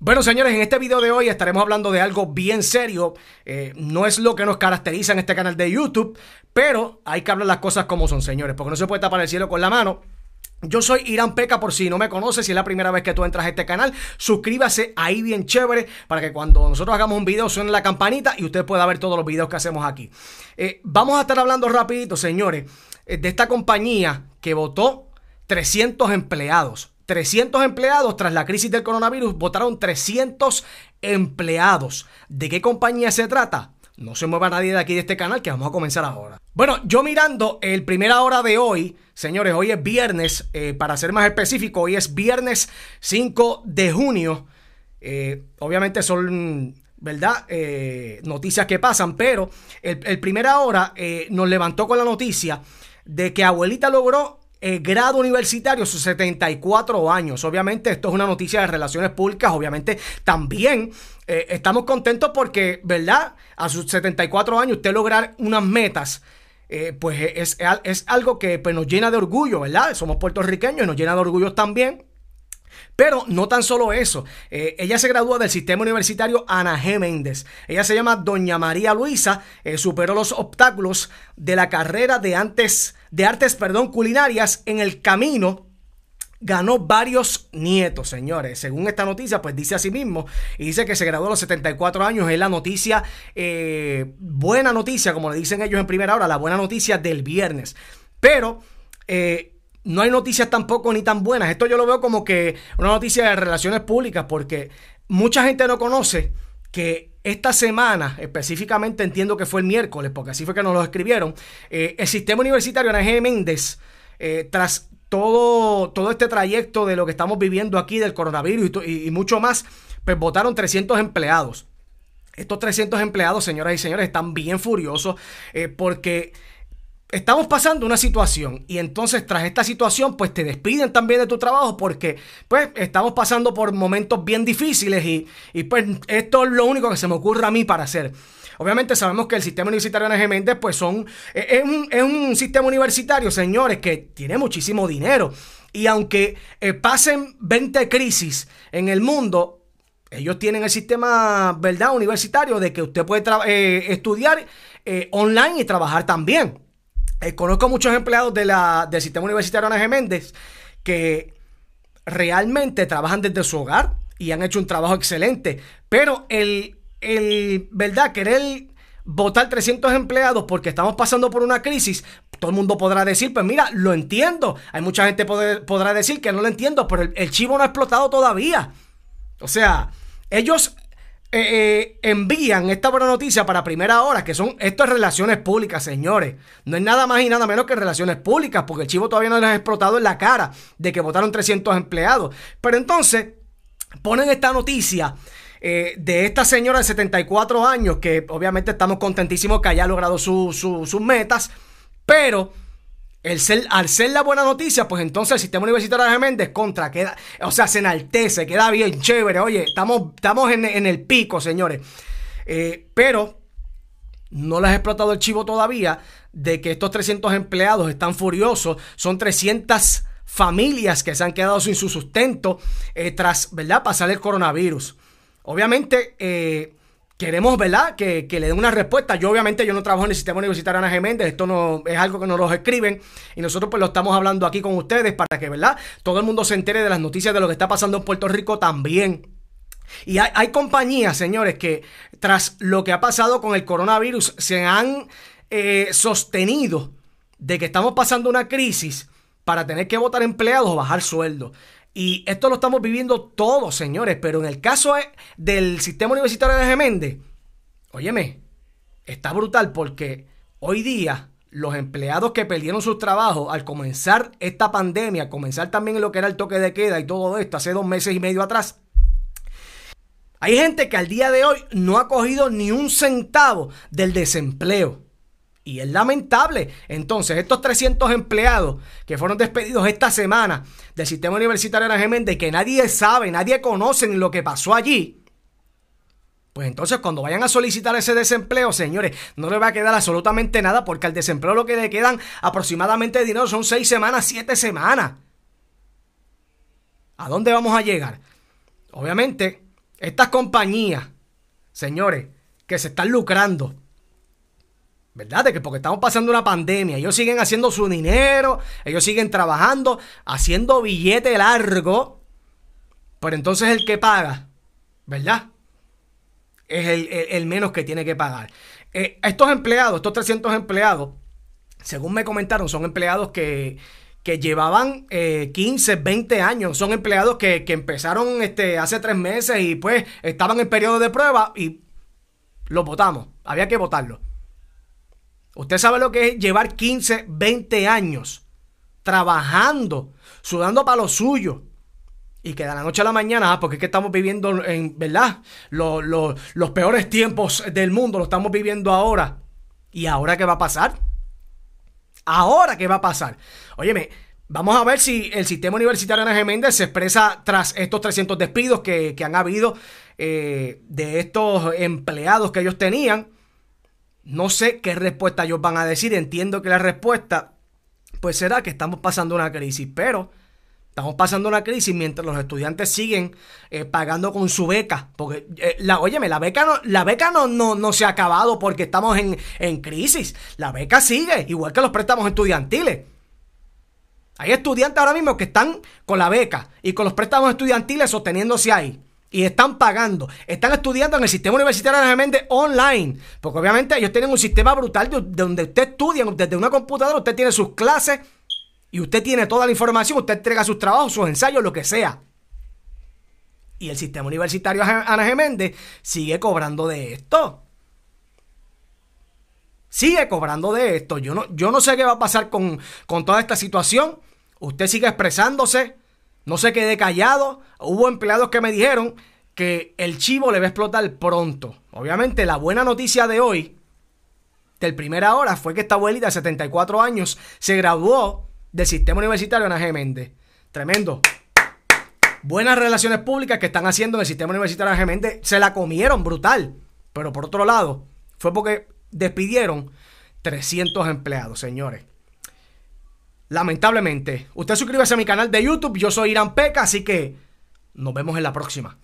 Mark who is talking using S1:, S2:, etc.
S1: Bueno, señores, en este video de hoy estaremos hablando de algo bien serio. Eh, no es lo que nos caracteriza en este canal de YouTube, pero hay que hablar las cosas como son, señores, porque no se puede tapar el cielo con la mano. Yo soy Irán Peca por si no me conoces, si es la primera vez que tú entras a este canal, suscríbase ahí bien chévere para que cuando nosotros hagamos un video suene la campanita y usted pueda ver todos los videos que hacemos aquí. Eh, vamos a estar hablando rapidito, señores, eh, de esta compañía que votó 300 empleados. 300 empleados tras la crisis del coronavirus, votaron 300 empleados. ¿De qué compañía se trata? No se mueva nadie de aquí de este canal que vamos a comenzar ahora. Bueno, yo mirando el primera hora de hoy, señores, hoy es viernes, eh, para ser más específico, hoy es viernes 5 de junio. Eh, obviamente son, ¿verdad? Eh, noticias que pasan, pero el, el primera hora nos levantó con la noticia de que abuelita logró eh, grado universitario, sus 74 años. Obviamente esto es una noticia de relaciones públicas, obviamente también eh, estamos contentos porque, ¿verdad? A sus 74 años usted lograr unas metas. Eh, pues es, es, algo que pues, nos llena de orgullo, ¿verdad? Somos puertorriqueños y nos llena de orgullo también. Pero no tan solo eso, ella se graduó del sistema universitario Ana G. Méndez. Ella se llama Doña María Luisa, superó los obstáculos de la carrera de, antes, de artes perdón, culinarias en el camino ganó varios nietos, señores. Según esta noticia, pues dice así mismo. Y dice que se graduó a los 74 años. Es la noticia, eh, buena noticia, como le dicen ellos en primera hora, la buena noticia del viernes. Pero no hay noticias tampoco ni tan buenas. Esto yo lo veo como que una noticia de relaciones públicas porque mucha gente no conoce que esta semana, específicamente entiendo que fue el miércoles, porque así fue que nos lo escribieron, eh, el sistema universitario Ana G. Méndez, eh, tras todo, todo este trayecto de lo que estamos viviendo aquí del coronavirus y, mucho más, pues votaron 300 empleados. Estos 300 empleados, señoras y señores, están bien furiosos eh, porque estamos pasando una situación y entonces tras esta situación pues te despiden también de tu trabajo porque pues estamos pasando por momentos bien difíciles y, pues esto es lo único que se me ocurre a mí para hacer. Obviamente sabemos que el sistema universitario de Méndez pues son, es un, es un, sistema universitario, señores, que tiene muchísimo dinero. Y aunque eh, pasen 20 crisis en el mundo, ellos tienen el sistema, ¿verdad?, universitario de que usted puede eh, estudiar eh, online y trabajar también. Eh, conozco muchos empleados del sistema universitario Ana Méndez que realmente trabajan desde su hogar y han hecho un trabajo excelente. Pero el, el ¿verdad? Querer votar 300 empleados porque estamos pasando por una crisis, todo el mundo podrá decir, pues mira, lo entiendo. Hay mucha gente que podrá decir que no lo entiendo, pero el chivo no ha explotado todavía. O sea, ellos eh, eh, envían esta buena noticia para primera hora, que son estas relaciones públicas, señores. No es nada más y nada menos que relaciones públicas, porque el chivo todavía no les ha explotado en la cara de que votaron 300 empleados. Pero entonces ponen esta noticia. Eh, de esta señora de 74 años, que obviamente estamos contentísimos que haya logrado sus metas, pero el al ser la buena noticia, pues entonces el sistema universitario de Méndez contra, queda, o sea, se enaltece, queda bien chévere. Oye, estamos, estamos en, el pico, señores. Eh, pero no les ha explotado el chivo todavía de que estos 300 empleados están furiosos. Son 300 familias que se han quedado sin su sustento eh, tras, ¿verdad?, pasar el coronavirus. Obviamente, eh, queremos, ¿verdad?, que, le den una respuesta. Yo, obviamente, yo no trabajo en el sistema universitario Ana Geméndez, esto no es algo que nos lo escriben y nosotros pues lo estamos hablando aquí con ustedes para que, ¿verdad?, todo el mundo se entere de las noticias de lo que está pasando en Puerto Rico también. Y hay, compañías, señores, que tras lo que ha pasado con el coronavirus se han eh, sostenido de que estamos pasando una crisis para tener que votar empleados o bajar sueldos. Y esto lo estamos viviendo todos, señores. Pero en el caso del sistema universitario de Geméndez, óyeme, está brutal porque hoy día los empleados que perdieron sus trabajos al comenzar esta pandemia, comenzar también lo que era el toque de queda y todo esto hace dos meses y medio atrás, hay gente que al día de hoy no ha cogido ni un centavo del desempleo. Y es lamentable. Entonces, estos 300 empleados que fueron despedidos esta semana del sistema universitario de Geméndez, que nadie sabe, nadie conoce lo que pasó allí. Pues entonces cuando vayan a solicitar ese desempleo, señores, no les va a quedar absolutamente nada porque al desempleo lo que le quedan aproximadamente de dinero son 6 semanas, 7 semanas. ¿A dónde vamos a llegar? Obviamente, estas compañías, señores, que se están lucrando, ¿verdad? De que porque estamos pasando una pandemia, ellos siguen haciendo su dinero, ellos siguen trabajando, haciendo billete largo, pero entonces el que paga, ¿verdad? Es el, menos que tiene que pagar. Eh, estos empleados, estos 300 empleados, según me comentaron, son empleados que, llevaban 15, eh, 20 años. Son empleados que, que, empezaron este, hace tres meses y pues estaban en periodo de prueba y los votamos. Había que votarlo. Usted sabe lo que es llevar 15, 20 años trabajando, sudando para lo suyo. Y que de la noche a la mañana, ah, porque es que estamos viviendo en, ¿verdad? Los, peores tiempos del mundo, lo estamos viviendo ahora. ¿Y ahora qué va a pasar? ¿Ahora qué va a pasar? Óyeme, Vamos a ver si el sistema universitario de Ana Méndez se expresa tras estos 300 despidos que, han habido eh, de estos empleados que ellos tenían. No sé qué respuesta ellos van a decir. Entiendo que la respuesta pues será que estamos pasando una crisis, pero estamos pasando una crisis mientras los estudiantes siguen eh, pagando con su beca. Porque, eh, la, óyeme, la beca, no, la beca no, no, no, se ha acabado porque estamos en, en crisis. La beca sigue, igual que los préstamos estudiantiles. Hay estudiantes ahora mismo que están con la beca y con los préstamos estudiantiles sosteniéndose ahí y están pagando. Están estudiando en el sistema universitario de online. Porque obviamente ellos tienen un sistema brutal donde usted estudia desde una computadora, usted tiene sus clases y usted tiene toda la información, usted entrega sus trabajos, sus ensayos, lo que sea. Y el sistema universitario Ana Geméndez sigue cobrando de esto. Sigue cobrando de esto. Yo no, yo no sé qué va a pasar con, con toda esta situación. Usted sigue expresándose no se quede callado. Hubo empleados que me dijeron que el chivo le va a explotar pronto. Obviamente la buena noticia de hoy, del primera hora, fue que esta abuelita de 74 años se graduó del sistema universitario Ana G. Méndez. Tremendo. Buenas relaciones públicas que están haciendo en el sistema universitario Ana. Méndez. Se la comieron brutal. Pero por otro lado, fue porque despidieron 300 empleados, señores. Lamentablemente. Usted suscríbase a mi canal de YouTube. Yo soy Irán Peca, así que nos vemos en la próxima.